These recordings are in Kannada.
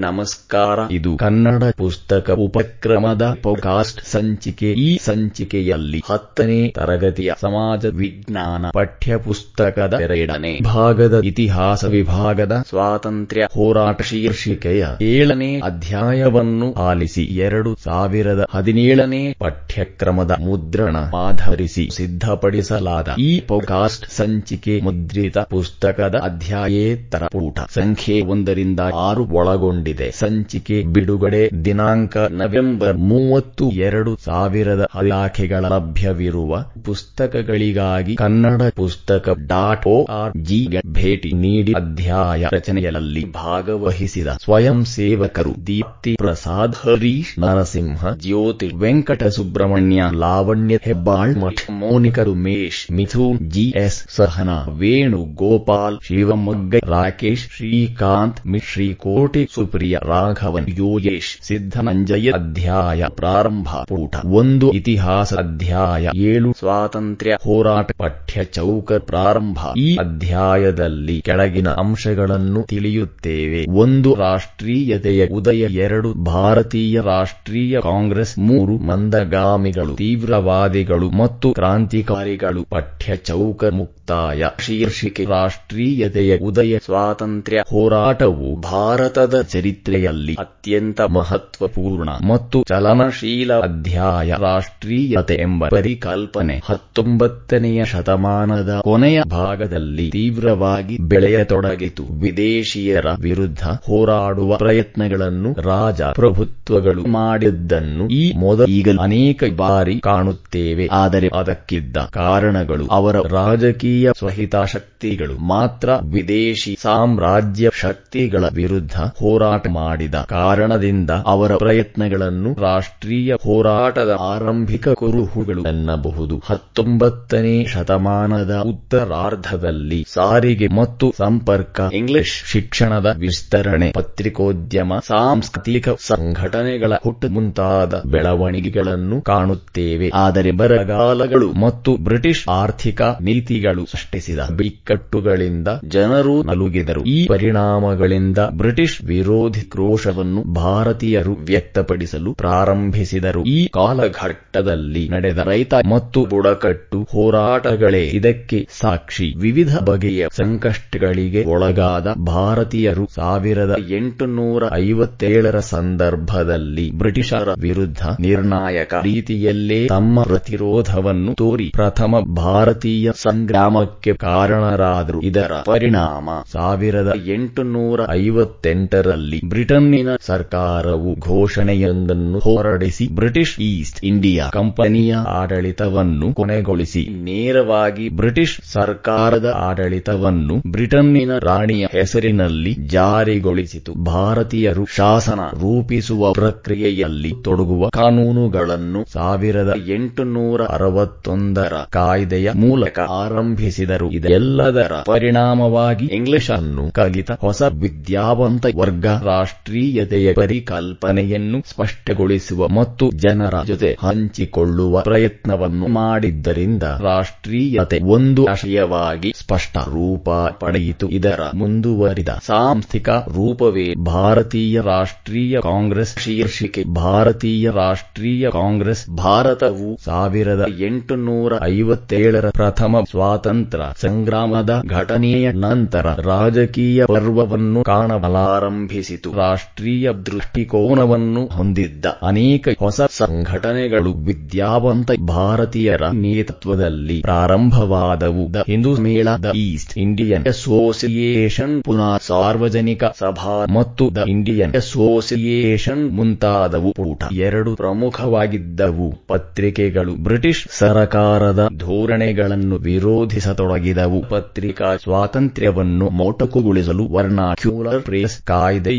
ನಮಸ್ಕಾರ. ಇದು ಕನ್ನಡ ಪುಸ್ತಕ ಉಪಕ್ರಮದ ಪೋಕಾಸ್ಟ್ ಸಂಚಿಕೆ. ಈ ಸಂಚಿಕೆಯಲ್ಲಿ ಹತ್ತನೇ ತರಗತಿಯ ಸಮಾಜ ವಿಜ್ಞಾನ ಪಠ್ಯಪುಸ್ತಕದ ಎರಡನೇ ಭಾಗದ ಇತಿಹಾಸ ವಿಭಾಗದ ಸ್ವಾತಂತ್ರ್ಯ ಹೋರಾಟ ಶೀರ್ಷಿಕೆಯ ಏಳನೇ ಅಧ್ಯಾಯವನ್ನು ಆಲಿಸಿ ಎರಡು ಸಾವಿರದ ಹದಿನೇಳನೇ ಪಠ್ಯಕ್ರಮದ ಮುದ್ರಣ ಆಧರಿಸಿ ಸಿದ್ಧಪಡಿಸಲಾದ ಈ ಪೋಕಾಸ್ಟ್ ಸಂಚಿಕೆ ಮುದ್ರಿತ ಪುಸ್ತಕದ ಅಧ್ಯಾಯೇತರ ಪೂಟ. ಸಂಖ್ಯೆ ಒಂದರಿಂದ ಆರು ಒಳಗೊಂಡಿದೆ ಸಂಚಿಕೆ ಬಿಡುಗಡೆ ದಿನಾಂಕ ನವೆಂಬರ್ ಮೂವತ್ತು ಎರಡು ಸಾವಿರದ ಇಲಾಖೆಗಳ ಲಭ್ಯವಿರುವ ಪುಸ್ತಕಗಳಿಗಾಗಿ ಕನ್ನಡ ಪುಸ್ತಕ ಡಾಟ್ ಓ ಆರ್ ಜಿ ಭೇಟಿ ನೀಡಿ ಅಧ್ಯಾಯ ರಚನೆಯಲ್ಲಿ ಭಾಗವಹಿಸಿದ ಸ್ವಯಂ ಸೇವಕರು ದೀಪ್ತಿ ಪ್ರಸಾದ್, ಹರೀಶ್ ನರಸಿಂಹ, ಜ್ಯೋತಿ ವೆಂಕಟ ಸುಬ್ರಹ್ಮಣ್ಯ, ಲಾವಣ್ಯ ಹೆಬ್ಬಾಳ್, ಮಠ ಮೋನಿಕ ಉಮೇಶ್, ಮಿಥುನ್ ಜಿಎಸ್ ಸಹನಾ ವೇಣು ಗೋಪಾಲ್ ಶಿವಮೊಗ್ಗ ರಾಕೇಶ್, ಶ್ರೀಕಾಂತ್, ಮಿಶ್ರೀ ಕೋಟಿ ಸುಪ್ರಿಯ ರಾಘವನ್ ಯೋಗೇಶ್ ಸಿದ್ಧಮಂಜಯ ಅಧ್ಯಾಯ ಪ್ರಾರಂಭ ಪೂಟ ಒಂದು ಇತಿಹಾಸ ಅಧ್ಯಾಯ ಏಳು ಸ್ವಾತಂತ್ರ್ಯ ಹೋರಾಟ ಪಠ್ಯ ಚೌಕ ಪ್ರಾರಂಭ ಈ ಅಧ್ಯಾಯದಲ್ಲಿ ಕೆಳಗಿನ ಅಂಶಗಳನ್ನು ತಿಳಿಯುತ್ತೇವೆ. ಒಂದು ರಾಷ್ಟ್ರೀಯತೆಯ ಉದಯ, ಎರಡು ಭಾರತೀಯ ರಾಷ್ಟ್ರೀಯ ಕಾಂಗ್ರೆಸ್, ಮೂರು ಮಂದಗಾಮಿಗಳು, ತೀವ್ರವಾದಿಗಳು ಮತ್ತು ಕ್ರಾಂತಿಕಾರಿಗಳು. ಪಠ್ಯ ಚೌಕ ಮುಕ್ತಾಯ. ಶೀರ್ಷಿಕೆ ರಾಷ್ಟ್ರೀಯತೆಯ ಉದಯ, ಸ್ವಾತಂತ್ರ್ಯ ಹೋರಾಟವು ಭಾರತದ ಚರಿತ್ರೆಯಲ್ಲಿ ಅತ್ಯಂತ ಮಹತ್ವಪೂರ್ಣ ಮತ್ತು ಚಲನಶೀಲ ಅಧ್ಯಾಯ ರಾಷ್ಟ್ರೀಯತೆ ಎಂಬ ಪರಿಕಲ್ಪನೆ ಹತ್ತೊಂಬತ್ತನೆಯ ಶತಮಾನದ ಕೊನೆಯ ಭಾಗದಲ್ಲಿ ತೀವ್ರವಾಗಿ ಬೆಳೆಯತೊಡಗಿತು. ವಿದೇಶಿಯರ ವಿರುದ್ಧ ಹೋರಾಡುವ ಪ್ರಯತ್ನಗಳನ್ನು ರಾಜ ಪ್ರಭುತ್ವಗಳು ಮಾಡಿದ್ದನ್ನು ಈ ಮೊದಲು ಈಗ ಅನೇಕ ಬಾರಿ ಕಾಣುತ್ತೇವೆ. ಆದರೆ ಅದಕ್ಕಿದ್ದ ಕಾರಣಗಳು ಅವರ ರಾಜಕೀಯ ಸ್ವಹಿತಾಸಕ್ತಿಗಳು ಮಾತ್ರ. ವಿದೇಶಿ ಸಾಮ್ರಾಜ್ಯ ಶಕ್ತಿಗಳ ವಿರುದ್ಧ ಹೋರಾಟ ಮಾಡಿದ ಕಾರಣದಿಂದ ಅವರ ಪ್ರಯತ್ನಗಳನ್ನು ರಾಷ್ಟ್ರೀಯ ಹೋರಾಟದ ಆರಂಭಿಕ ಕುರುಹುಗಳು ಎನ್ನಬಹುದು. ಹತ್ತೊಂಬತ್ತನೇ ಶತಮಾನದ ಉತ್ತರಾರ್ಧದಲ್ಲಿ ಸಾರಿಗೆ ಮತ್ತು ಸಂಪರ್ಕ, ಇಂಗ್ಲಿಷ್ ಶಿಕ್ಷಣದ ವಿಸ್ತರಣೆ, ಪತ್ರಿಕೋದ್ಯಮ, ಸಾಂಸ್ಕೃತಿಕ ಸಂಘಟನೆಗಳ ಹುಟ್ಟು ಮುಂತಾದ ಬೆಳವಣಿಗೆಗಳನ್ನು ಕಾಣುತ್ತೇವೆ. ಆದರೆ ಬರಗಾಲಗಳು ಮತ್ತು ಬ್ರಿಟಿಷ್ ಆರ್ಥಿಕ ನೀತಿಗಳು ಸೃಷ್ಟಿಸಿದ ಬಿಕ್ಕಟ್ಟುಗಳಿಂದ ಜನರು ನಲುಗಿದರು. ಈ ಪರಿಣಾಮಗಳಿಂದ ಬ್ರಿಟಿಷ್ ವಿರೋಧಿ ಕ್ರೋಶವನ್ನು ಭಾರತೀಯರು ವ್ಯಕ್ತಪಡಿಸಲು ಪ್ರಾರಂಭಿಸಿದರು. ಈ ಕಾಲಘಟ್ಟದಲ್ಲಿ ನಡೆದ ರೈತ ಮತ್ತು ಬುಡಕಟ್ಟು ಹೋರಾಟಗಳೇ ಇದಕ್ಕೆ ಸಾಕ್ಷಿ. ವಿವಿಧ ಬಗೆಯ ಸಂಕಷ್ಟಗಳಿಗೆ ಒಳಗಾದ ಭಾರತೀಯರು ಸಾವಿರದ ಎಂಟುನೂರ ಐವತ್ತೇಳರ ಸಂದರ್ಭದಲ್ಲಿ ಬ್ರಿಟಿಷರ ವಿರುದ್ಧ ನಿರ್ಣಾಯಕ ರೀತಿಯಲ್ಲೇ ತಮ್ಮ ಪ್ರತಿರೋಧವನ್ನು ತೋರಿ ಪ್ರಥಮ ಭಾರತೀಯ ಸಂಗ್ರಾಮಕ್ಕೆ ಕಾರಣರಾದರು. ಇದರ ಪರಿಣಾಮ ಸಾವಿರದ ಎಂಟುನೂರ ಐವತ್ತೆಂಟರಲ್ಲಿ ಬ್ರಿಟನ್ನಿನ ಸರ್ಕಾರವು ಘೋಷಣೆಯೊಂದನ್ನು ಹೊರಡಿಸಿ ಬ್ರಿಟಿಷ್ ಈಸ್ಟ್ ಇಂಡಿಯಾ ಕಂಪನಿಯ ಆಡಳಿತವನ್ನು ಕೊನೆಗೊಳಿಸಿ. ನೇರವಾಗಿ ಬ್ರಿಟಿಷ್ ಸರ್ಕಾರದ ಆಡಳಿತವನ್ನು ಬ್ರಿಟನ್ನಿನ ರಾಣಿಯ ಹೆಸರಿನಲ್ಲಿ ಜಾರಿಗೊಳಿಸಿತು. ಭಾರತೀಯರು ಶಾಸನ ರೂಪಿಸುವ ಪ್ರಕ್ರಿಯೆಯಲ್ಲಿ ತೊಡಗುವ ಕಾನೂನುಗಳನ್ನು ಸಾವಿರದ ಎಂಟುನೂರ ಅರವತ್ತೊಂದರ ಕಾಯ್ದೆಯ ಮೂಲಕ ಆರಂಭಿಸಿದರು. ಇದೆಲ್ಲದರ ಪರಿಣಾಮವಾಗಿ ಇಂಗ್ಲಿಷ್ ಅನ್ನು ಕಲಿತ ಹೊಸ ವಿದ್ಯಾವಂತ ವರ್ಗ ರಾಷ್ಟ್ರೀಯತೆಯ ಪರಿಕಲ್ಪನೆಯನ್ನು ಸ್ಪಷ್ಟಗೊಳಿಸುವ ಮತ್ತು ಜನರ ಜೊತೆ ಹಂಚಿಕೊಳ್ಳುವ ಪ್ರಯತ್ನವನ್ನು ಮಾಡಿದ್ದರಿಂದ ರಾಷ್ಟ್ರೀಯತೆ ಒಂದು ಆಶಯವಾಗಿ ಸ್ಪಷ್ಟ ರೂಪ ಪಡೆಯಿತು. ಇದರ ಮುಂದುವರಿದ ಸಾಂಸ್ಥಿಕ ರೂಪವೇ ಭಾರತೀಯ ರಾಷ್ಟ್ರೀಯ ಕಾಂಗ್ರೆಸ್. ಶೀರ್ಷಿಕೆ, ಭಾರತೀಯ ರಾಷ್ಟ್ರೀಯ ಕಾಂಗ್ರೆಸ್ ಭಾರತವು ಸಾವಿರದ ಎಂಟುನೂರ ಐವತ್ತೇಳರ ಪ್ರಥಮ ಸ್ವಾತಂತ್ರ್ಯ ಸಂಗ್ರಾಮದ ಘಟನೆಯ ನಂತರ ರಾಜಕೀಯ ಪರ್ವವನ್ನು ಕಾಣಲಾರಂಭಿಸಿತು ರಾಷ್ಟ್ರೀಯ ದೃಷ್ಟಿಕೋನವನ್ನು ಹೊಂದಿದ್ದ ಅನೇಕ ಹೊಸ ಸಂಘಟನೆಗಳು ವಿದ್ಯಾವಂತ ಭಾರತೀಯರ ನೇತೃತ್ವದಲ್ಲಿ ಪ್ರಾರಂಭವಾದವು. ದ ಹಿಂದೂ ಮೇಳ, ದ ಈಸ್ಟ್ ಇಂಡಿಯನ್ ಅಸೋಸಿಯೇಷನ್, ಪುನಃ ಸಾರ್ವಜನಿಕ ಸಭಾ ಮತ್ತು ದ ಇಂಡಿಯನ್ ಅಸೋಸಿಯೇಷನ್ ಮುಂತಾದವು ಪೂಟ ಎರಡು ಪ್ರಮುಖವಾಗಿದ್ದವು. ಪತ್ರಿಕೆಗಳು ಬ್ರಿಟಿಷ್ ಸರಕಾರದ ಧೋರಣೆಗಳನ್ನು ವಿರೋಧಿಸತೊಡಗಿದವು. ಪತ್ರಿಕಾ ಸ್ವಾತಂತ್ರ್ಯವನ್ನು ಮೊಟಕುಗೊಳಿಸಲು ವರ್ನಾಕ್ಯುಲರ್ ಪ್ರೆಸ್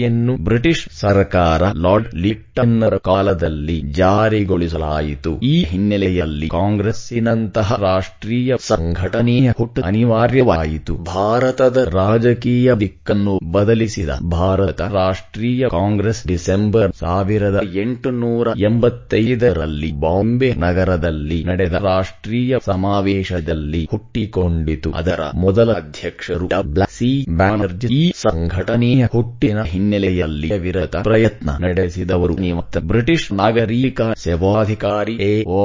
ಕಾಯ್ದೆಯನ್ನು ಬ್ರಿಟಿಷ್ ಸರ್ಕಾರ ಲಾರ್ಡ್ ಲಿಟ್ಟನ್ನರ ಕಾಲದಲ್ಲಿ ಜಾರಿಗೊಳಿಸಲಾಯಿತು. ಈ ಹಿನ್ನೆಲೆಯಲ್ಲಿ ಕಾಂಗ್ರೆಸ್ಸಿನಂತಹ ರಾಷ್ಟ್ರೀಯ ಸಂಘಟನೆಯ ಹುಟ್ಟು ಅನಿವಾರ್ಯವಾಯಿತು. ಭಾರತದ ರಾಜಕೀಯ ದಿಕ್ಕನ್ನು ಬದಲಿಸಿದ ಭಾರತ ರಾಷ್ಟ್ರೀಯ ಕಾಂಗ್ರೆಸ್ ಡಿಸೆಂಬರ್ ಸಾವಿರದ ಎಂಟುನೂರ ಎಂಬತ್ತೈದರಲ್ಲಿ ಬಾಂಬೆ ನಗರದಲ್ಲಿ ನಡೆದ ರಾಷ್ಟ್ರೀಯ ಸಮಾವೇಶದಲ್ಲಿ ಹುಟ್ಟಿಕೊಂಡಿತು. ಅದರ ಮೊದಲ ಅಧ್ಯಕ್ಷರು ಸಿ. ಬ್ಯಾನರ್ಜಿ. ಈ ಸಂಘಟನೆಯ ಹುಟ್ಟಿನ ಹಿನ್ನೆಲೆಯಲ್ಲಿ ವಿರತ ಪ್ರಯತ್ನ ನಡೆಸಿದವರು. ನಿಮಿತ್ತ ಬ್ರಿಟಿಷ್ ನಾಗರಿಕ ಸೇವಾಧಿಕಾರಿ ಎ. ಓ.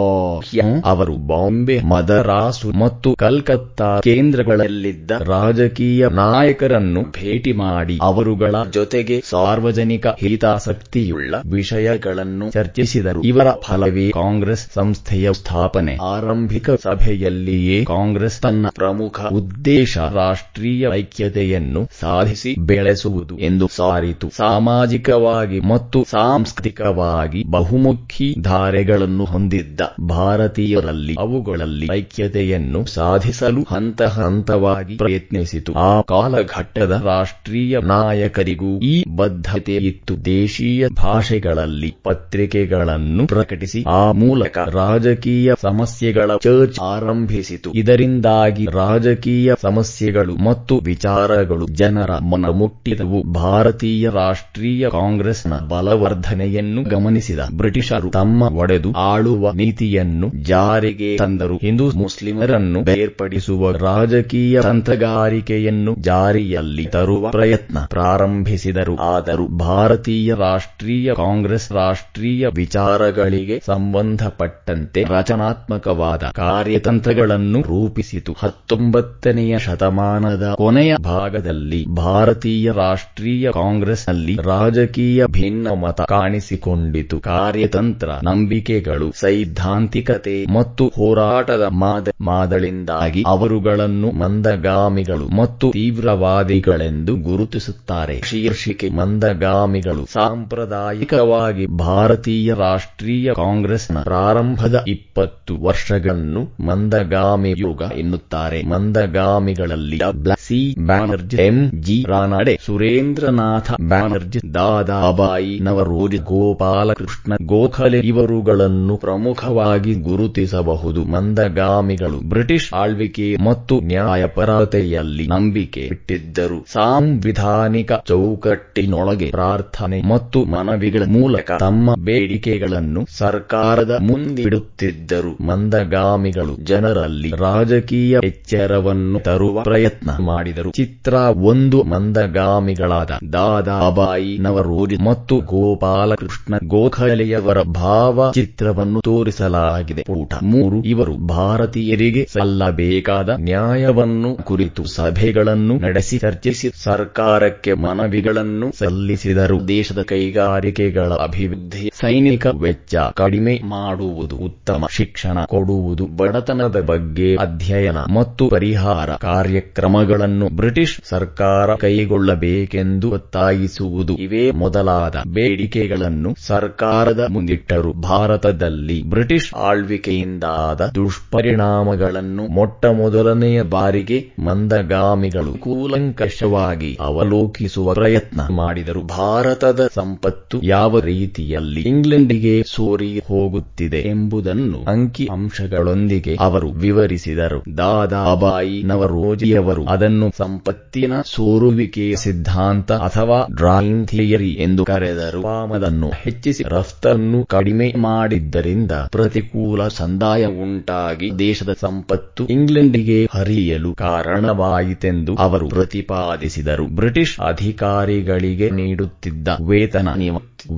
ಅವರು ಬಾಂಬೆ, ಮದರಾಸು ಮತ್ತು ಕಲ್ಕತ್ತಾ ಕೇಂದ್ರಗಳಲ್ಲಿದ್ದ ರಾಜಕೀಯ ನಾಯಕರನ್ನು ಭೇಟಿ ಮಾಡಿ ಅವರುಗಳ ಜೊತೆಗೆ ಸಾರ್ವಜನಿಕ ಹಿತಾಸಕ್ತಿಯುಳ್ಳ ವಿಷಯಗಳನ್ನು ಚರ್ಚಿಸಿದರು. ಇವರ ಫಲವೇ ಕಾಂಗ್ರೆಸ್ ಸಂಸ್ಥೆಯ ಸ್ಥಾಪನೆ. ಆರಂಭಿಕ ಸಭೆಯಲ್ಲಿಯೇ ಕಾಂಗ್ರೆಸ್ ತನ್ನ ಪ್ರಮುಖ ಉದ್ದೇಶ ರಾಷ್ಟ್ರೀಯ ಐಕ್ಯತೆಯನ್ನು ಸಾಧಿಸಿ ಬೆಳೆಸುವುದು ಎಂದು ಸಾಮಾಜಿಕವಾಗಿ ಮತ್ತು ಸಾಂಸ್ಕೃತಿಕವಾಗಿ ಬಹುಮುಖಿ ಧಾರೆಗಳನ್ನು ಹೊಂದಿದ್ದ ಭಾರತೀಯರಲ್ಲಿ ಅವುಗಳಲ್ಲಿ ಐಕ್ಯತೆಯನ್ನು ಸಾಧಿಸಲು ಹಂತ ಹಂತವಾಗಿ ಪ್ರಯತ್ನಿಸಿತು. ಆ ಕಾಲಘಟ್ಟದ ರಾಷ್ಟ್ರೀಯ ನಾಯಕರಿಗೂ ಈ ಬದ್ಧತೆ ಇತ್ತು. ದೇಶೀಯ ಭಾಷೆಗಳಲ್ಲಿ ಪತ್ರಿಕೆಗಳನ್ನು ಪ್ರಕಟಿಸಿ ಆ ಮೂಲಕ ರಾಜಕೀಯ ಸಮಸ್ಯೆಗಳ ಚರ್ಚ್ ಆರಂಭಿಸಿತು. ಇದರಿಂದಾಗಿ ರಾಜಕೀಯ ಸಮಸ್ಯೆಗಳು ಮತ್ತು ವಿಚಾರಗಳು ಜನರ ಮನ ಮುಟ್ಟಿದವು ಭಾರತೀಯ ರಾಷ್ಟ್ರೀಯ ಕಾಂಗ್ರೆಸ್ನ ಬಲವರ್ಧನೆಯನ್ನು ಗಮನಿಸಿದ ಬ್ರಿಟಿಷರು ತಮ್ಮ ಒಡೆದು ಆಳುವ ನೀತಿಯನ್ನು ಜಾರಿಗೆ ತಂದರು. ಹಿಂದೂ ಮುಸ್ಲಿಮರನ್ನು ಬೇರ್ಪಡಿಸುವ ರಾಜಕೀಯ ತಂತ್ರಗಾರಿಕೆಯನ್ನು ಜಾರಿಯಲ್ಲಿ ತರುವ ಪ್ರಯತ್ನ ಪ್ರಾರಂಭಿಸಿದರು. ಆದರೂ ಭಾರತೀಯ ರಾಷ್ಟ್ರೀಯ ಕಾಂಗ್ರೆಸ್ ರಾಷ್ಟ್ರೀಯ ವಿಚಾರಗಳಿಗೆ ಸಂಬಂಧಪಟ್ಟಂತೆ ರಚನಾತ್ಮಕವಾದ ಕಾರ್ಯತಂತ್ರಗಳನ್ನು ರೂಪಿಸಿತು. ಹತ್ತೊಂಬತ್ತನೆಯ ಶತಮಾನದ ಕೊನೆಯ ಭಾಗದಲ್ಲಿ ಭಾರತೀಯ ರಾಷ್ಟ್ರೀಯ ಕಾಂಗ್ರೆಸ್ನಲ್ಲಿ ರಾಜಕೀಯ ಭಿನ್ನಮತ ಕಾಣಿಸಿಕೊಂಡಿತು. ಕಾರ್ಯತಂತ್ರ, ನಂಬಿಕೆಗಳು, ಸೈದ್ಧಾಂತಿಕತೆ ಮತ್ತು ಹೋರಾಟದ ಮಾದ, ಮಾದಳಿಂದಾಗಿ ಅವರುಗಳನ್ನು ಮಂದಗಾಮಿಗಳು ಮತ್ತು ತೀವ್ರವಾದಿಗಳೆಂದು ಗುರುತಿಸುತ್ತಾರೆ. ಶೀರ್ಷಿಕೆ, ಮಂದಗಾಮಿಗಳು. ಸಾಂಪ್ರದಾಯಿಕವಾಗಿ ಭಾರತೀಯ ರಾಷ್ಟ್ರೀಯ ಕಾಂಗ್ರೆಸ್ನ ಪ್ರಾರಂಭದ ಇಪ್ಪತ್ತು ವರ್ಷಗಳನ್ನು ಮಂದಗಾಮಿ ಯುಗ ಎನ್ನುತ್ತಾರೆ. ಮಂದಗಾಮಿಗಳಲ್ಲಿ C, Banerjee, M, G Ranade Surendranath Banerjee Dadabhai, Naoroji, Gopalakrishna, Gokhale ಇವರುಗಳನ್ನು ಪ್ರಮುಖವಾಗಿ ಗುರುತಿಸಬಹುದು. ಮಂದಗಾಮಿಗಳು ಬ್ರಿಟಿಷ್ ಆಳ್ವಿಕೆ ಮತ್ತು ನ್ಯಾಯಪರತೆಯಲ್ಲಿ ನಂಬಿಕೆ ಇಟ್ಟಿದ್ದರು ಸಾಂವಿಧಾನಿಕ ಚೌಕಟ್ಟಿನೊಳಗೆ ಪ್ರಾರ್ಥನೆ ಮತ್ತು ಮನವಿಗಳ ಮೂಲಕ ತಮ್ಮ ಬೇಡಿಕೆಗಳನ್ನು ಸರ್ಕಾರದ ಮುಂದಿಡುತ್ತಿದ್ದರು. ಮಂದಗಾಮಿಗಳು ಜನರಲ್ಲಿ ರಾಜಕೀಯ ಎಚ್ಚರವನ್ನು ತರುವ ಪ್ರಯತ್ನ ಮಾಡಿದರು. ಚಿತ್ರ ಒಂದು ಮಂದಗಾಮಿಗಳಾದ ದಾದಾಬಾಯಿ ನವರೋಜಿ ಮತ್ತು ಗೋಪಾಲಕೃಷ್ಣ ಗೋಖಲೆಯವರ ಭಾವಚಿತ್ರವನ್ನು ತೋರಿಸಲಾಗಿದೆ. ಊಟ ಮೂರು, ಇವರು ಭಾರತೀಯರಿಗೆ ಸಲ್ಲಬೇಕಾದ ನ್ಯಾಯವನ್ನು ಕುರಿತು ಸಭೆಗಳನ್ನು ನಡೆಸಿ, ಚರ್ಚಿಸಿ, ಸರ್ಕಾರಕ್ಕೆ ಮನವಿಗಳನ್ನು ಸಲ್ಲಿಸಿದರು. ದೇಶದ ಕೈಗಾರಿಕೆಗಳ ಅಭಿವೃದ್ಧಿ, ಸೈನಿಕ ವೆಚ್ಚ ಕಡಿಮೆ ಮಾಡುವುದು ಉತ್ತಮ. ಶಿಕ್ಷಣ ಕೊಡುವುದು ಬಡತನದ ಬಗ್ಗೆ ಅಧ್ಯಯನ ಮತ್ತು ಪರಿಹಾರ ಕಾರ್ಯಕ್ರಮಗಳನ್ನು ಬ್ರಿಟಿಷ್ ಸರ್ಕಾರ ಕೈಗೊಳ್ಳಬೇಕೆಂದು ಒತ್ತಾಯಿಸುವುದು. ಇವೇ ಮೊದಲಾದ ಬೇಡಿಕೆಗಳನ್ನು ಸರ್ಕಾರದ ಮುಂದಿಟ್ಟರು. ಭಾರತದಲ್ಲಿ ಬ್ರಿಟಿಷ್ ಆಳ್ವಿಕೆಯಿಂದಾದ ದುಷ್ಪರಿಣಾಮಗಳನ್ನು ಮೊಟ್ಟ ಮೊದಲನೆಯ ಬಾರಿಗೆ ಮಂದಗಾಮಿಗಳು ಕೂಲಂಕಷವಾಗಿ ಅವಲೋಕಿಸುವ ಪ್ರಯತ್ನ ಮಾಡಿದರು. ಭಾರತದ ಸಂಪತ್ತು ಯಾವ ರೀತಿಯಲ್ಲಿ ಇಂಗ್ಲೆಂಡಿಗೆ ಸೋರಿ ಹೋಗುತ್ತಿದೆ ಎಂಬುದನ್ನು ಅಂಕಿ ಅಂಶಗಳೊಂದಿಗೆ ಅವರು ವಿವರಿಸಿದರು. ದಾದಾಬಾಯಿ ನವರೋಜಿಯವರು ಅದನ್ನು ಸಂಪತ್ತಿನ ಸೋರುವಿಕೆಯ ಸಿದ್ಧಾಂತ ಅಥವಾ ಡ್ರಾಯಿಂಗ್ ಥಿಯರಿ ಎಂದು ಕರೆದರು ವಾಮದನ್ನು ಹೆಚ್ಚಿಸಿ ರಫ್ತನ್ನು ಕಡಿಮೆ ಮಾಡಿದ್ದರಿಂದ ಪ್ರತಿಕೂಲ ಸಂದಾಯ ಉಂಟಾಗಿ ದೇಶದ ಸಂಪತ್ತು ಇಂಗ್ಲೆಂಡಿಗೆ ಹರಿಯಲು ಕಾರಣವಾಯಿತೆಂದು ಅವರು ಪ್ರತಿಪಾದಿಸಿದರು. ಬ್ರಿಟಿಷ್ ಅಧಿಕಾರಿಗಳಿಗೆ ನೀಡುತ್ತಿದ್ದ ವೇತನ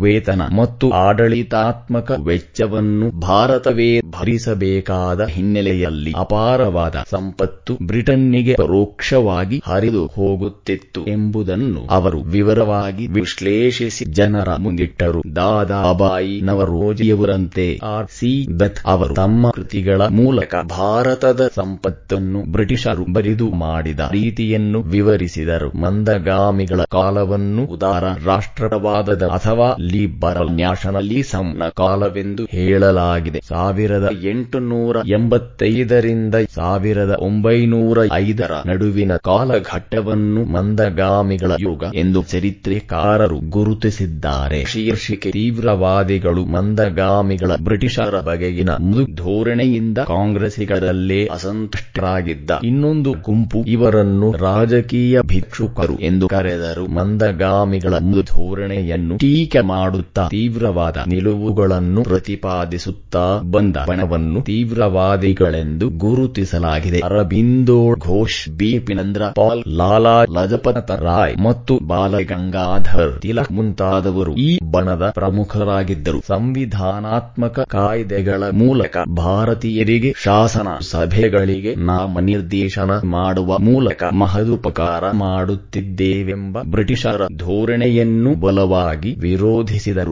ವೇತನ ಮತ್ತು ಆಡಳಿತಾತ್ಮಕ ವೆಚ್ಚವನ್ನು ಭಾರತವೇ ಭರಿಸಬೇಕಾದ ಹಿನ್ನೆಲೆಯಲ್ಲಿ ಅಪಾರವಾದ ಸಂಪತ್ತು ಬ್ರಿಟನ್ನಿಗೆ ಪರೋಕ್ಷವಾಗಿ ಹರಿದು ಹೋಗುತ್ತಿತ್ತು ಎಂಬುದನ್ನು ಅವರು ವಿವರವಾಗಿ ವಿಶ್ಲೇಷಿಸಿ ಜನರ ಮುಂದಿಟ್ಟರು. ದಾದಾಬಾಯಿ ನವರೋಜಿಯವರಂತೆ ಆರ್ ಸಿ ದತ್ ಅವರು ತಮ್ಮ ಕೃತಿಗಳ ಮೂಲಕ ಭಾರತದ ಸಂಪತ್ತನ್ನು ಬ್ರಿಟಿಷರು ಬರಿದು ಮಾಡಿದ ರೀತಿಯನ್ನು ವಿವರಿಸಿದರು. ಮಂದಗಾಮಿಗಳ ಕಾಲವನ್ನು ಉದಾರ ರಾಷ್ಟ್ರವಾದದ ಅಥವಾ ಲಿಬರಲ್ ನ್ಯಾಷನಲಿಸಂನ ಕಾಲವೆಂದು ಹೇಳಲಾಗಿದೆ. ಸಾವಿರದ ಎಂಟುನೂರ ಎಂಬತ್ತೈದರಿಂದ ಸಾವಿರದ ಒಂಬೈನೂರ ಐದರ ನಡುವಿನ ಕಾಲಘಟ್ಟವನ್ನು ಮಂದಗಾಮಿಗಳ ಯುಗ ಎಂದು ಚರಿತ್ರೆಕಾರರು ಗುರುತಿಸಿದ್ದಾರೆ. ಶೀರ್ಷಿಕೆ ತೀವ್ರವಾದಿಗಳು ಮಂದಗಾಮಿಗಳ ಬ್ರಿಟಿಷರ ಬಗೆಗಿನ ಮೃದು ಧೋರಣೆಯಿಂದ ಕಾಂಗ್ರೆಸಿಗರಲ್ಲೇ ಅಸಂತುಷ್ಟರಾಗಿದ್ದ. ಇನ್ನೊಂದು ಗುಂಪು ಇವರನ್ನು ರಾಜಕೀಯ ಭಿಕ್ಷುಕರು ಎಂದು ಕರೆದರು. ಮಂದಗಾಮಿಗಳ ಮೃದು ಧೋರಣೆಯನ್ನು ಟೀಕೆ ಮಾಡುತ್ತಾ ತೀವ್ರವಾದ ನಿಲುವುಗಳನ್ನು ಪ್ರತಿಪಾದಿಸುತ್ತಾ ಬಂದ ಬಣವನ್ನು ತೀವ್ರವಾದಿಗಳೆಂದು ಗುರುತಿಸಲಾಗಿದೆ. ಅರಬಿಂದೋ ಘೋಷ್ ಬಿಪಿನಂದ್ರ ಪಾಲ್, ಲಾಲಾ, ಲಜಪತ ರಾಯ್ ಮತ್ತು ಬಾಲಗಂಗಾಧರ್ ತಿಲಕ್ ಮುಂತಾದವರು ಈ ಬಣದ ಪ್ರಮುಖರಾಗಿದ್ದರು. ಸಂವಿಧಾನಾತ್ಮಕ ಕಾಯ್ದೆಗಳ ಮೂಲಕ ಭಾರತೀಯರಿಗೆ ಶಾಸನ ಸಭೆಗಳಿಗೆ ನಾಮನಿರ್ದೇಶನ ಮಾಡುವ ಮೂಲಕ ಮಹದುಪಕಾರ ಮಾಡುತ್ತಿದ್ದೇವೆಂಬ ಬ್ರಿಟಿಷರ ಧೋರಣೆಯನ್ನು ಬಲವಾಗಿ ವಿರೋಧಿಸಿದರು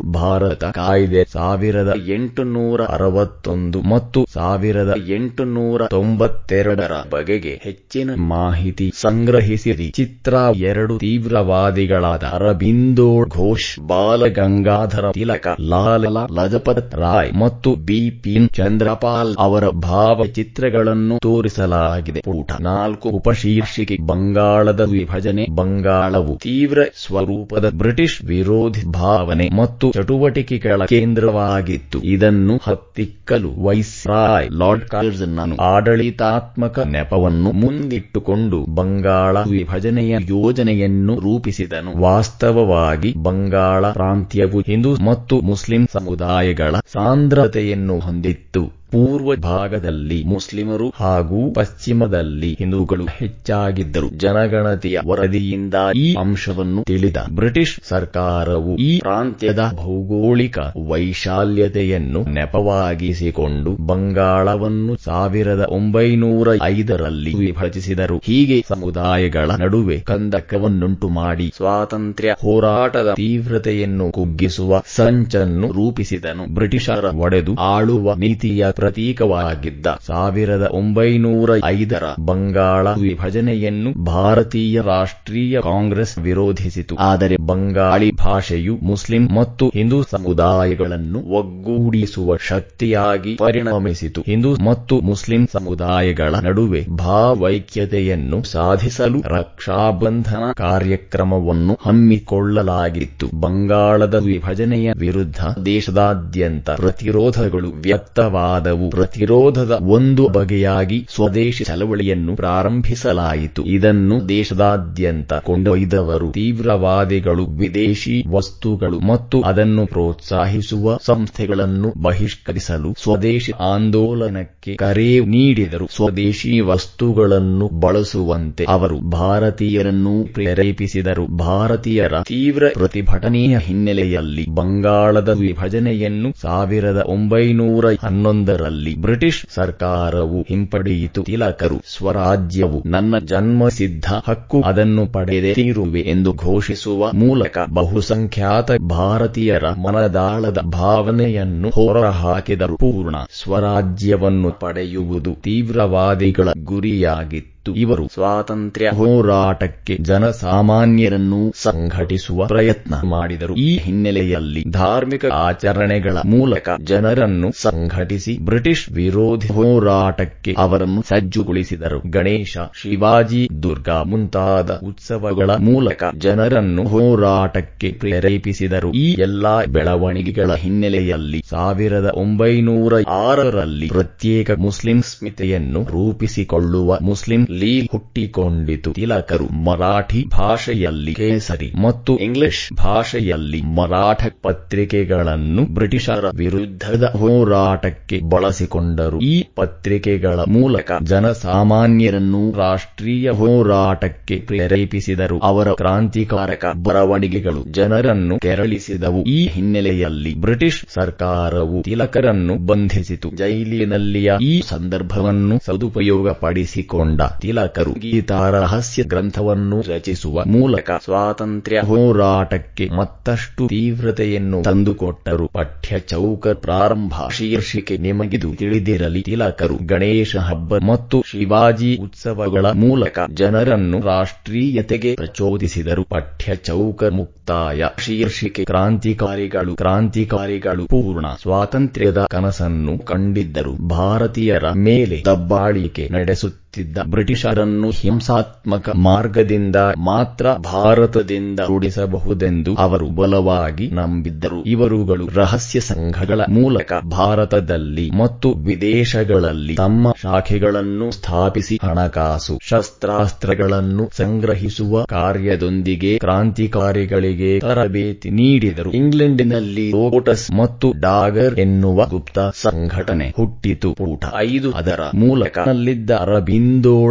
ಭಾರತ ಕಾಯ್ದೆ ಸಾವಿರದ ಎಂಟುನೂರ ಅರವತ್ತೊಂದು ಮತ್ತು ಸಾವಿರದ ಎಂಟುನೂರ ತೊಂಬತ್ತೆರಡರ ಬಗೆಗೆ ಹೆಚ್ಚಿನ ಮಾಹಿತಿ ಸಂಗ್ರಹಿಸಿರಿ. ಚಿತ್ರ ಎರಡು ತೀವ್ರವಾದಿಗಳಾದ ಅರಬಿಂದೋ ಘೋಷ್, ಬಾಲಗಂಗಾಧರ ತಿಲಕ, ಲಾಲ ಲಜಪತ್ ರಾಯ್ ಮತ್ತು ಬಿಪಿನ್ ಚಂದ್ರಪಾಲ್ ಅವರ ಭಾವಚಿತ್ರಗಳನ್ನು ತೋರಿಸಲಾಗಿದೆ. ಊಟ ನಾಲ್ಕು ಉಪಶೀರ್ಷಿಕೆ, ಬಂಗಾಳದ ವಿಭಜನೆ ಬಂಗಾಳವು ತೀವ್ರ ಸ್ವರೂಪದ ಬ್ರಿಟಿಷ್ ವಿರೋಧಿ ಭಾವನೆ ಮತ್ತು ಚಟುವಟಿಕೆಗಳ ಕೇಂದ್ರವಾಗಿತ್ತು. ಇದನ್ನು ಹತ್ತಿಕ್ಕಲು ವೈಸ್ರಾಯ್ ಲಾರ್ಡ್ ಕಾರ್ಜನ್ ಆಡಳಿತಾತ್ಮಕ ನೆಪವನ್ನು ಮುಂದಿಟ್ಟುಕೊಂಡು ಬಂಗಾಳ ವಿಭಜನೆಯ ಯೋಜನೆಯನ್ನು ರೂಪಿಸಿದನು. ವಾಸ್ತವವಾಗಿ ಬಂಗಾಳ ಪ್ರಾಂತ್ಯವು ಹಿಂದೂ ಮತ್ತು ಮುಸ್ಲಿಂ ಸಮುದಾಯಗಳ ಸಾಂದ್ರತೆಯನ್ನು ಹೊಂದಿತ್ತು. ಪೂರ್ವ ಭಾಗದಲ್ಲಿ ಮುಸ್ಲಿಮರು ಹಾಗೂ ಪಶ್ಚಿಮದಲ್ಲಿ ಹಿಂದೂಗಳು ಹೆಚ್ಚಾಗಿದ್ದರು. ಜನಗಣತಿಯ ವರದಿಯಿಂದ ಈ ಅಂಶವನ್ನು ತಿಳಿದ ಬ್ರಿಟಿಷ್ ಸರ್ಕಾರವು ಈ ಪ್ರಾಂತ್ಯದ ಭೌಗೋಳಿಕ ವೈಶಾಲ್ಯತೆಯನ್ನು ನೆಪವಾಗಿಸಿಕೊಂಡು ಬಂಗಾಳವನ್ನು ಸಾವಿರದ ಒಂಬೈನೂರ ಐದರಲ್ಲಿ ವಿಭಜಿಸಿದರು. ಹೀಗೆ ಸಮುದಾಯಗಳ ನಡುವೆ ಕಂದಕವನ್ನುಂಟು ಮಾಡಿ ಸ್ವಾತಂತ್ರ್ಯ ಹೋರಾಟದ ತೀವ್ರತೆಯನ್ನು ಕುಗ್ಗಿಸುವ ಸಂಚನ್ನು ರೂಪಿಸಿದನು. ಬ್ರಿಟಿಷರ ಒಡೆದು ಆಳುವ ನೀತಿಯ ಪ್ರತೀಕವಾಗಿದ್ದ ಸಾವಿರದ ಒಂಬೈನೂರ ಐದರ ಬಂಗಾಳ ವಿಭಜನೆಯನ್ನು ಭಾರತೀಯ ರಾಷ್ಟ್ರೀಯ ಕಾಂಗ್ರೆಸ್ ವಿರೋಧಿಸಿತು. ಆದರೆ ಬಂಗಾಳಿ ಭಾಷೆಯು ಮುಸ್ಲಿಂ ಮತ್ತು ಹಿಂದೂ ಸಮುದಾಯಗಳನ್ನು ಒಗ್ಗೂಡಿಸುವ ಶಕ್ತಿಯಾಗಿ ಪರಿಣಮಿಸಿತು. ಹಿಂದೂ ಮತ್ತು ಮುಸ್ಲಿಂ ಸಮುದಾಯಗಳ ನಡುವೆ ಭಾವೈಕ್ಯತೆಯನ್ನು ಸಾಧಿಸಲು ರಕ್ಷಾಬಂಧನ ಕಾರ್ಯಕ್ರಮವನ್ನು ಹಮ್ಮಿಕೊಳ್ಳಲಾಗಿತ್ತು. ಬಂಗಾಳದ ವಿಭಜನೆಯ ವಿರುದ್ಧ ದೇಶದಾದ್ಯಂತ ಪ್ರತಿರೋಧಗಳು ವ್ಯಕ್ತವಾದವು ಪ್ರತಿರೋಧದ ಒಂದು ಬಗೆಯಾಗಿ ಸ್ವದೇಶಿ ಚಳವಳಿಯನ್ನು ಪ್ರಾರಂಭಿಸಲಾಯಿತು. ಇದನ್ನು ದೇಶದಾದ್ಯಂತ ಕೊಂಡೊಯ್ದವರು ತೀವ್ರವಾದಿಗಳು, ವಿದೇಶಿ ವಸ್ತುಗಳು ಮತ್ತು ಅದನ್ನು ಪ್ರೋತ್ಸಾಹಿಸುವ ಸಂಸ್ಥೆಗಳನ್ನು ಬಹಿಷ್ಕರಿಸಲು ಸ್ವದೇಶಿ ಆಂದೋಲನಕ್ಕೆ ಕರೆ ನೀಡಿದರು. ಸ್ವದೇಶಿ ವಸ್ತುಗಳನ್ನು ಬಳಸುವಂತೆ ಅವರು ಭಾರತೀಯರನ್ನು ಪ್ರೇರೇಪಿಸಿದರು. ಭಾರತೀಯರ ತೀವ್ರ ಪ್ರತಿಭಟನೆಯ ಹಿನ್ನೆಲೆಯಲ್ಲಿ ಬಂಗಾಳದ ವಿಭಜನೆಯನ್ನು ಸಾವಿರದ ಒಂಬೈನೂರ ಹನ್ನೊಂದರಲ್ಲಿ ಬ್ರಿಟಿಷ್ ಸರ್ಕಾರವು ಹಿಂಪಡೆಯಿತು. ತಿಲಕರು ಸ್ವರಾಜ್ಯವು ನನ್ನ ಜನ್ಮಸಿದ್ಧ ಹಕ್ಕು ಅದನ್ನು ಪಡೆದೇ ತೀರುವೆ ಎಂದು ಘೋಷಿಸುವ ಮೂಲಕ ಬಹುಸಂಖ್ಯಾತ ಭಾರತೀಯರ ಮನದಾಳದ ಭಾವನೆಯನ್ನು ಹೊರಹಾಕಿದರು. ಪೂರ್ಣ ಸ್ವರಾಜ್ಯವನ್ನು ಪಡೆಯುವುದು ತೀವ್ರವಾದಿಗಳ ಗುರಿಯಾಗಿತ್ತು. ಇವರು ಸ್ವಾತಂತ್ರ್ಯ ಹೋರಾಟಕ್ಕೆ ಜನಸಾಮಾನ್ಯರನ್ನು ಸಂಘಟಿಸುವ ಪ್ರಯತ್ನ ಮಾಡಿದರು. ಈ ಹಿನ್ನೆಲೆಯಲ್ಲಿ ಧಾರ್ಮಿಕ ಆಚರಣೆಗಳ ಮೂಲಕ ಜನರನ್ನು ಸಂಘಟಿಸಿ ಬ್ರಿಟಿಷ್ ವಿರೋಧಿ ಹೋರಾಟಕ್ಕೆ ಅವರನ್ನು ಸಜ್ಜುಗೊಳಿಸಿದರು. ಗಣೇಶ ಶಿವಾಜಿ ದುರ್ಗಾ ಮುಂತಾದ ಉತ್ಸವಗಳ ಮೂಲಕ ಜನರನ್ನು ಹೋರಾಟಕ್ಕೆ ಪ್ರೇರೇಪಿಸಿದರು. ಈ ಎಲ್ಲಾ ಬೆಳವಣಿಗೆಗಳ ಹಿನ್ನೆಲೆಯಲ್ಲಿ ಸಾವಿರದ ಒಂಬೈನೂರ ಆರರಲ್ಲಿ ಪ್ರತ್ಯೇಕ ಮುಸ್ಲಿಂ ಸ್ಮಿತೆಯನ್ನು ರೂಪಿಸಿಕೊಳ್ಳುವ ಮುಸ್ಲಿಂ ಲೀಗ್ ಹುಟ್ಟಿಕೊಂಡಿತು. ತಿಲಕರು ಮರಾಠಿ ಭಾಷೆಯಲ್ಲಿ ಕೇಸರಿ ಮತ್ತು ಇಂಗ್ಲಿಷ್ ಭಾಷೆಯಲ್ಲಿ ಮರಾಠ ಪತ್ರಿಕೆಗಳನ್ನು ಬ್ರಿಟಿಷರ ವಿರುದ್ಧದ ಹೋರಾಟಕ್ಕೆ ಬಳಸಿಕೊಂಡರು. ಈ ಪತ್ರಿಕೆಗಳ ಮೂಲಕ ಜನಸಾಮಾನ್ಯರನ್ನು ರಾಷ್ಟ್ರೀಯ ಹೋರಾಟಕ್ಕೆ ಪ್ರೇರೇಪಿಸಿದರು. ಅವರ ಕ್ರಾಂತಿಕಾರಕ ಬರವಣಿಗೆಗಳು ಜನರನ್ನು ಕೆರಳಿಸಿದವು. ಈ ಹಿನ್ನೆಲೆಯಲ್ಲಿ ಬ್ರಿಟಿಷ್ ಸರ್ಕಾರವು ತಿಲಕರನ್ನು ಬಂಧಿಸಿತು. ಜೈಲಿನಲ್ಲಿಯ ಈ ಸಂದರ್ಭವನ್ನು ಸದುಪಯೋಗಪಡಿಸಿಕೊಂಡ ತಿಲಕರು ಗೀತಾ ರಹಸ್ಯ ಗ್ರಂಥವನ್ನು ರಚಿಸುವ ಮೂಲಕ ಸ್ವಾತಂತ್ರ್ಯ ಹೋರಾಟಕ್ಕೆ ಮತ್ತಷ್ಟು ತೀವ್ರತೆಯನ್ನು ತಂದುಕೊಟ್ಟರು. ಪಠ್ಯ ಚೌಕ ಪ್ರಾರಂಭ ಶೀರ್ಷಿಕೆ ನಿಮಗಿದು ತಿಳಿದಿರಲಿ. ತಿಲಕರು ಗಣೇಶ ಹಬ್ಬ ಮತ್ತು ಶಿವಾಜಿ ಉತ್ಸವಗಳ ಮೂಲಕ ಜನರನ್ನು ರಾಷ್ಟ್ರೀಯತೆಗೆ ಪ್ರಚೋದಿಸಿದರು. ಪಠ್ಯ ಚೌಕ ಮುಕ್ತಾಯ ಶೀರ್ಷಿಕೆ ಕ್ರಾಂತಿಕಾರಿಗಳು ಕ್ರಾಂತಿಕಾರಿಗಳು ಪೂರ್ಣ ಸ್ವಾತಂತ್ರ್ಯದ ಕನಸನ್ನು ಕಂಡಿದ್ದರು. ಭಾರತೀಯರ ಮೇಲೆ ದಬ್ಬಾಳಿಕೆ ನಡೆಸುತ್ತಿದ್ದ ಬ್ರಿಟಿಷರನ್ನು ಹಿಂಸಾತ್ಮಕ ಮಾರ್ಗದಿಂದ ಮಾತ್ರ ಭಾರತದಿಂದ ರೂಢಿಸಬಹುದೆಂದು ಅವರು ಬಲವಾಗಿ ನಂಬಿದ್ದರು. ಇವರುಗಳು ರಹಸ್ಯ ಸಂಘಗಳ ಮೂಲಕ ಭಾರತದಲ್ಲಿ ಮತ್ತು ವಿದೇಶಗಳಲ್ಲಿ ತಮ್ಮ ಶಾಖೆಗಳನ್ನು ಸ್ಥಾಪಿಸಿ ಹಣಕಾಸು, ಶಸ್ತ್ರಾಸ್ತ್ರಗಳನ್ನು ಸಂಗ್ರಹಿಸುವ ಕಾರ್ಯದೊಂದಿಗೆ ಕ್ರಾಂತಿಕಾರಿಗಳಿಗೆ ತರಬೇತಿ ನೀಡಿದರು. ಇಂಗ್ಲೆಂಡಿನಲ್ಲಿ ಲೋಟಸ್ ಮತ್ತು ಡಾಗರ್ ಎನ್ನುವ ಗುಪ್ತ ಸಂಘಟನೆ ಹುಟ್ಟಿತು. ಊಟ ಐದು ಅದರ ಮೂಲಕನಲ್ಲಿದ್ದ ಅರಬಿಂದೋ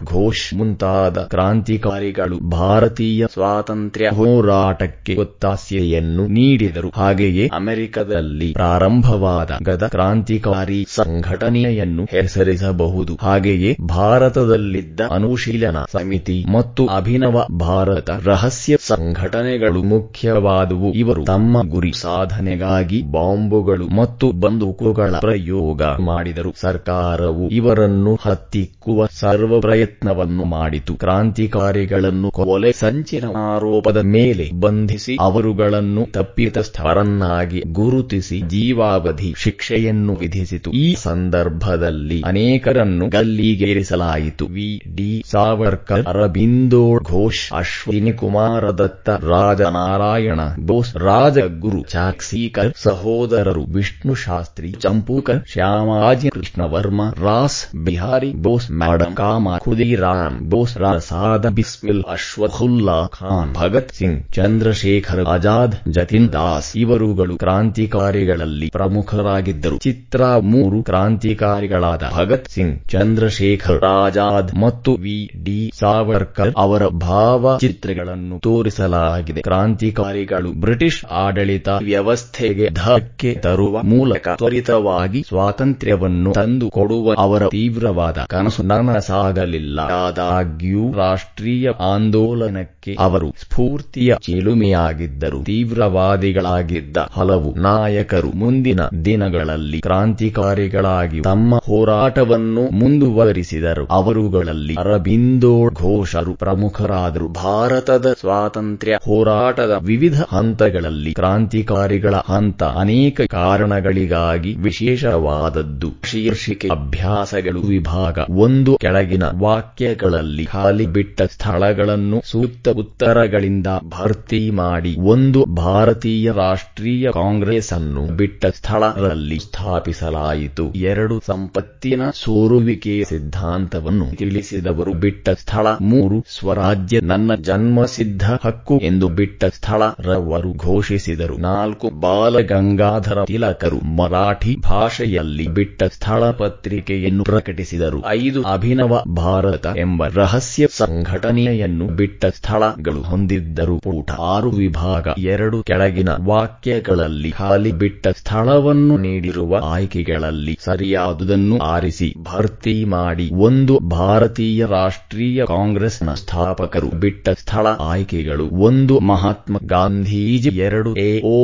ಘೋಷ್ ಮುಂತಾದ ಕ್ರಾಂತಿಕಾರಿಗಳು ಭಾರತೀಯ ಸ್ವಾತಂತ್ರ್ಯ ಹೋರಾಟಕ್ಕೆ ಒತ್ತಾಸೆಯನ್ನು ನೀಡಿದರು. ಹಾಗೆಯೇ ಅಮೆರಿಕದಲ್ಲಿ ಪ್ರಾರಂಭವಾದ ಗದ ಕ್ರಾಂತಿಕಾರಿ ಸಂಘಟನೆಯನ್ನು ಹೆಸರಿಸಬಹುದು. ಹಾಗೆಯೇ ಭಾರತದಲ್ಲಿದ್ದ ಅನುಶೀಲನಾ ಸಮಿತಿ ಮತ್ತು ಅಭಿನವ ಭಾರತ ರಹಸ್ಯ ಸಂಘಟನೆಗಳು ಮುಖ್ಯವಾದವು. ಇವರು ತಮ್ಮ ಗುರಿ ಸಾಧನೆಗಾಗಿ ಬಾಂಬುಗಳು ಮತ್ತು ಬಂದೂಕುಗಳ ಪ್ರಯೋಗ ಮಾಡಿದರು. ಸರ್ಕಾರವು ಇವರನ್ನು ಹತ್ತಿಕ್ಕುವ ಸರ್ವ ಪ್ರಯತ್ನವನ್ನು ಮಾಡಿತು. ಕ್ರಾಂತಿಕಾರಿಗಳನ್ನು ಕೊಲೆ ಸಂಚಿನ ಆರೋಪದ ಮೇಲೆ ಬಂಧಿಸಿ ಅವರುಗಳನ್ನು ತಪ್ಪಿತಸ್ಥರನ್ನಾಗಿ ಗುರುತಿಸಿ ಜೀವಾವಧಿ ಶಿಕ್ಷೆಯನ್ನು ವಿಧಿಸಿತು. ಈ ಸಂದರ್ಭದಲ್ಲಿ ಅನೇಕರನ್ನು ಗಲ್ಲಿಗೇರಿಸಲಾಯಿತು. ವಿ. ಡಿ. ಸಾವರ್ಕರ್ ಅರಬಿಂದೋ ಘೋಷ್, ಅಶ್ವಿನಿ ಕುಮಾರ ದತ್ತ ರಾಜನಾರಾಯಣ ಬೋಸ್, ರಾಜಗುರು ಚಾಕ್ಸೀಕರ್ ಸಹೋದರರು ವಿಷ್ಣು ಶಾಸ್ತ್ರಿ, ಚಂಪೂಕರ್ ಶ್ಯಾಮಾಜಿ ಕೃಷ್ಣ ವರ್ಮ ರಾಸ್ ಬಿಹಾರಿ ಬೋಸ್ ಮೇಡಂ ಕಾಮ ಖುದಿರಾಮ್ ಬೋಸ್ ರಾಸಾದ ಬಿಸ್ಮಿಲ್ ಅಶ್ವಥುಲ್ಲಾ ಖಾನ್ ಭಗತ್ ಸಿಂಗ್ ಚಂದ್ರಶೇಖರ್ ಆಜಾದ್ ಜತಿನ್ ದಾಸ್ ಇವರುಗಳು ಕ್ರಾಂತಿಕಾರಿಗಳಲ್ಲಿ ಪ್ರಮುಖರಾಗಿದ್ದರು. ಚಿತ್ರ ಮೂರು ಕ್ರಾಂತಿಕಾರಿಗಳಾದ ಭಗತ್ ಸಿಂಗ್, ಚಂದ್ರಶೇಖರ್ ಆಜಾದ್ ಮತ್ತು ವಿ. ಡಿ. ಸಾವರ್ಕರ್ ಅವರ ಭಾವಚಿತ್ರಗಳನ್ನು ತೋರಿಸಲಾಗಿದೆ. ಕ್ರಾಂತಿಕಾರಿಗಳು ಬ್ರಿಟಿಷ್ ಆಡಳಿತ ವ್ಯವಸ್ಥೆಗೆ ಧಕ್ಕೆ ತರುವ ಮೂಲಕ ತ್ವರಿತವಾಗಿ ಸ್ವಾತಂತ್ರ್ಯವನ್ನು ತಂದುಕೊಡುವ ಅವರ ತೀವ್ರವಾದ ಕನಸು ನನಸಾಗಲಿಲ್ಲ ಆದಾಗ್ಯೂ, ರಾಷ್ಟ್ರೀಯ ಆಂದೋಲನಕ್ಕೆ ಅವರು ಸ್ಫೂರ್ತಿಯ ಚಿಲುಮೆಯಾಗಿದ್ದರು ತೀವ್ರವಾದಿಗಳಾಗಿದ್ದ ಹಲವು ನಾಯಕರು ಮುಂದಿನ ದಿನಗಳಲ್ಲಿ ಕ್ರಾಂತಿಕಾರಿಗಳಾಗಿ ತಮ್ಮ ಹೋರಾಟವನ್ನು ಮುಂದುವರಿಸಿದರು. ಅವರುಗಳಲ್ಲಿ ಅರಬಿಂದೋ ಘೋಷರು ಪ್ರಮುಖರಾದರು. ಭಾರತದ ಸ್ವಾತಂತ್ರ್ಯ ಹೋರಾಟದ ವಿವಿಧ ಹಂತಗಳಲ್ಲಿ ಕ್ರಾಂತಿಕಾರಿಗಳ ಹಂತ ಅನೇಕ ಕಾರಣಗಳಿಗಾಗಿ ವಿಶೇಷವಾದದ್ದು. ಶೀರ್ಷಿಕೆ ಅಭ್ಯಾಸಗಳು. ವಿಭಾಗ ಒಂದು ಕೆಳಗಿನ ವಾಕ್ಯಗಳಲ್ಲಿ ಖಾಲಿ ಬಿಟ್ಟ ಸ್ಥಳಗಳನ್ನು ಸೂಕ್ತ ಉತ್ತರಗಳಿಂದ ಭರ್ತಿ ಮಾಡಿ ಒಂದು ಭಾರತೀಯ ರಾಷ್ಟ್ರೀಯ ಕಾಂಗ್ರೆಸ್ ಅನ್ನು ಬಿಟ್ಟ ಸ್ಥಳದಲ್ಲಿ ಸ್ಥಾಪಿಸಲಾಯಿತು. ಎರಡು ಸಂಪತ್ತಿನ ಸೋರುವಿಕೆ ಸಿದ್ಧಾಂತವನ್ನು ತಿಳಿಸಿದವರು ಬಿಟ್ಟ ಸ್ಥಳ, ಮೂರು ಸ್ವರಾಜ್ಯ, ನನ್ನ ಜನ್ಮಸಿದ್ಧ ಹಕ್ಕು ಎಂದು ಬಿಟ್ಟ ಸ್ಥಳ ರವರು ಘೋಷಿಸಿದರು. ನಾಲ್ಕು ಬಾಲಗಂಗಾಧರ ತಿಲಕರು ಮರಾಠಿ ಭಾಷೆಯಲ್ಲಿ ಬಿಟ್ಟ ಸ್ಥಳ ಪತ್ರಿಕೆಯನ್ನು ಪ್ರಕಟಿಸಿದರು. ಐದು ಅಭಿನವ ಭಾರತ ಎಂಬ ರಹಸ್ಯ ಸಂಘಟನೆಯನ್ನು ಬಿಟ್ಟ ಸ್ಥಳಗಳು ಹೊಂದಿದ್ದರು ಪೂಟ ಆರು ವಿಭಾಗ ಎರಡು ಕೆಳಗಿನ ವಾಕ್ಯಗಳಲ್ಲಿ ಖಾಲಿ ಬಿಟ್ಟ ಸ್ಥಳವನ್ನು ನೀಡಿರುವ ಆಯ್ಕೆಗಳಲ್ಲಿ ಸರಿಯಾದುದನ್ನು ಆರಿಸಿ ಭರ್ತಿ ಮಾಡಿ ಒಂದು ಭಾರತೀಯ ರಾಷ್ಟ್ರೀಯ ಕಾಂಗ್ರೆಸ್ನ ಸ್ಥಾಪಕರು ಬಿಟ್ಟ ಸ್ಥಳ ಆಯ್ಕೆಗಳು ಒಂದು ಮಹಾತ್ಮ ಗಾಂಧೀಜಿ ಎರಡು ಎ ಓ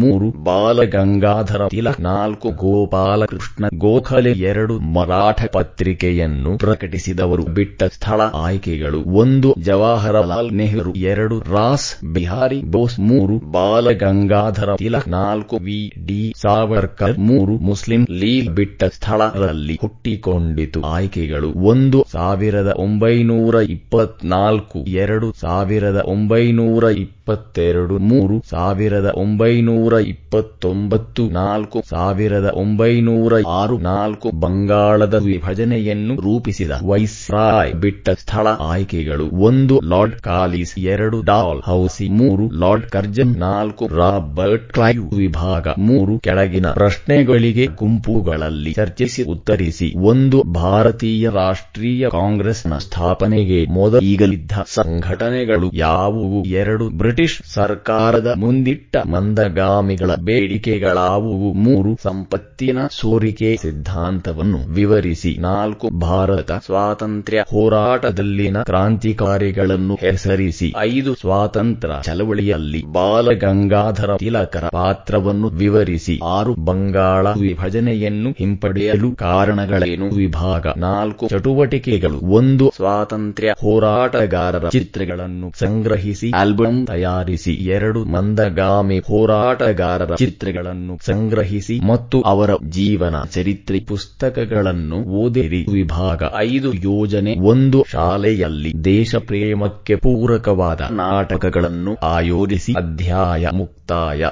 ಮೂರು ಬಾಲಗಂಗಾಧರ ತಿಲಕ್ ನಾಲ್ಕು ಗೋಪಾಲಕೃಷ್ಣ ಗೋಖಲೆ ಎರಡು ಮರಾಠ ಪತ್ರಿಕೆಯನ್ನು ಪ್ರಕಟಿಸಿದವರು. ಬಿಟ್ಟ ಸ್ಥಳ ಆಯ್ಕೆಗಳು. ಒಂದು ಜವಾಹರಲಾಲ್ ನೆಹರು, ಎರಡು ರಾಸ್ ಬಿಹಾರಿ ಬೋಸ್, ಮೂರು ಬಾಲಗಂಗಾಧರ ತಿಲಕ್, ನಾಲ್ಕು ವಿ. ಡಿ. ಸಾವರ್ಕರ್, ಮೂರು ಮುಸ್ಲಿಂ ಲೀಗ್ ಬಿಟ್ಟ ಸ್ಥಳಗಳಲ್ಲಿ ಹುಟ್ಟಿಕೊಂಡಿತು. ಆಯ್ಕೆಗಳು. ಒಂದು ಸಾವಿರದ ಒಂಬೈನೂರ ಇಪ್ಪತ್ನಾಲ್ಕು, ಎರಡು ಸಾವಿರದ ಒಂಬೈನೂರ ಇಪ್ಪತ್ತೆರಡು, ಮೂರು ಸಾವಿರದ ಒಂಬೈನೂರ ಇಪ್ಪತ್ತೊಂಬತ್ತು, ನಾಲ್ಕು ಸಾವಿರದ ಒಂಬೈನೂರ ಆರು, ನಾಲ್ಕು ಬಂಗಾಳದ ವಿಭಜನೆಯನ್ನು ರೂಪಿಸಿದ ವೈಸ್ರಾಯ್ ಬಿಟ್ಟ ಸ್ಥಳ ಆಯ್ಕೆಗಳು. ಒಂದು ಲಾರ್ಡ್ ಕಾಲಿಸ್, ಎರಡು ಡಾಲ್ ಹೌಸಿ, ಮೂರು ಲಾರ್ಡ್ ಕರ್ಜನ್, ನಾಲ್ಕು ರಾಬರ್ಟ್ ಕ್ಲೈವ್ ವಿಭಾಗ, ಮೂರು ಕೆಳಗಿನ ಪ್ರಶ್ನೆಗಳಿಗೆ ಗುಂಪುಗಳಲ್ಲಿ ಚರ್ಚಿಸಿ ಉತ್ತರಿಸಿ. ಒಂದು ಭಾರತೀಯ ರಾಷ್ಟ್ರೀಯ ಕಾಂಗ್ರೆಸ್ನ ಸ್ಥಾಪನೆಗೆ ಮೊದಲಿಗಲಿದ್ದ ಸಂಘಟನೆಗಳು ಯಾವುವು? ಎರಡು ಬ್ರಿಟಿಷ್ ಸರ್ಕಾರದ ಮುಂದಿಟ್ಟ ಮಂದಗಾಮಿಗಳ ಬೇಡಿಕೆಗಳಾವುವು? ಮೂರು ಸಂಪತ್ತಿನ ಸೋರಿಕೆ ಸಿದ್ಧಾಂತವನ್ನು ವಿವರಿಸಿ. ನಾಲ್ಕು ಭಾರತ ಭಾರತ ಸ್ವಾತಂತ್ರ್ಯ ಹೋರಾಟದಲ್ಲಿನ ಕ್ರಾಂತಿಕಾರಿಗಳನ್ನು ಹೆಸರಿಸಿ ಐದು ಸ್ವಾತಂತ್ರ್ಯ ಚಳವಳಿಯಲ್ಲಿ ಬಾಲಗಂಗಾಧರ ತಿಲಕರ ಪಾತ್ರವನ್ನು ವಿವರಿಸಿ ಆರು ಬಂಗಾಳ ವಿಭಜನೆಯನ್ನು ಹಿಂಪಡೆಯಲು ಕಾರಣಗಳೇನು ವಿಭಾಗ ನಾಲ್ಕು ಚಟುವಟಿಕೆಗಳು ಒಂದು ಸ್ವಾತಂತ್ರ್ಯ ಹೋರಾಟಗಾರರ ಚಿತ್ರಗಳನ್ನು ಸಂಗ್ರಹಿಸಿ ಆಲ್ಬಮ್ ತಯಾರಿಸಿ ಎರಡು ಮಂದಗಾಮಿ ಹೋರಾಟಗಾರರ ಚಿತ್ರಗಳನ್ನು ಸಂಗ್ರಹಿಸಿ ಮತ್ತು ಅವರ ಜೀವನ ಚರಿತ್ರೆ ಪುಸ್ತಕಗಳನ್ನು ಓದಿರಿ ವಿಭಾಗ ಐದು ಯೋಜನೆ ಒಂದು ಶಾಲೆಯಲ್ಲಿ ದೇಶ ಪ್ರೇಮಕ್ಕೆ ಪೂರಕವಾದ ನಾಟಕಗಳನ್ನು ಆಯೋಜಿಸಿ ಅಧ್ಯಾಯ ಮುಕ್ತಾಯ.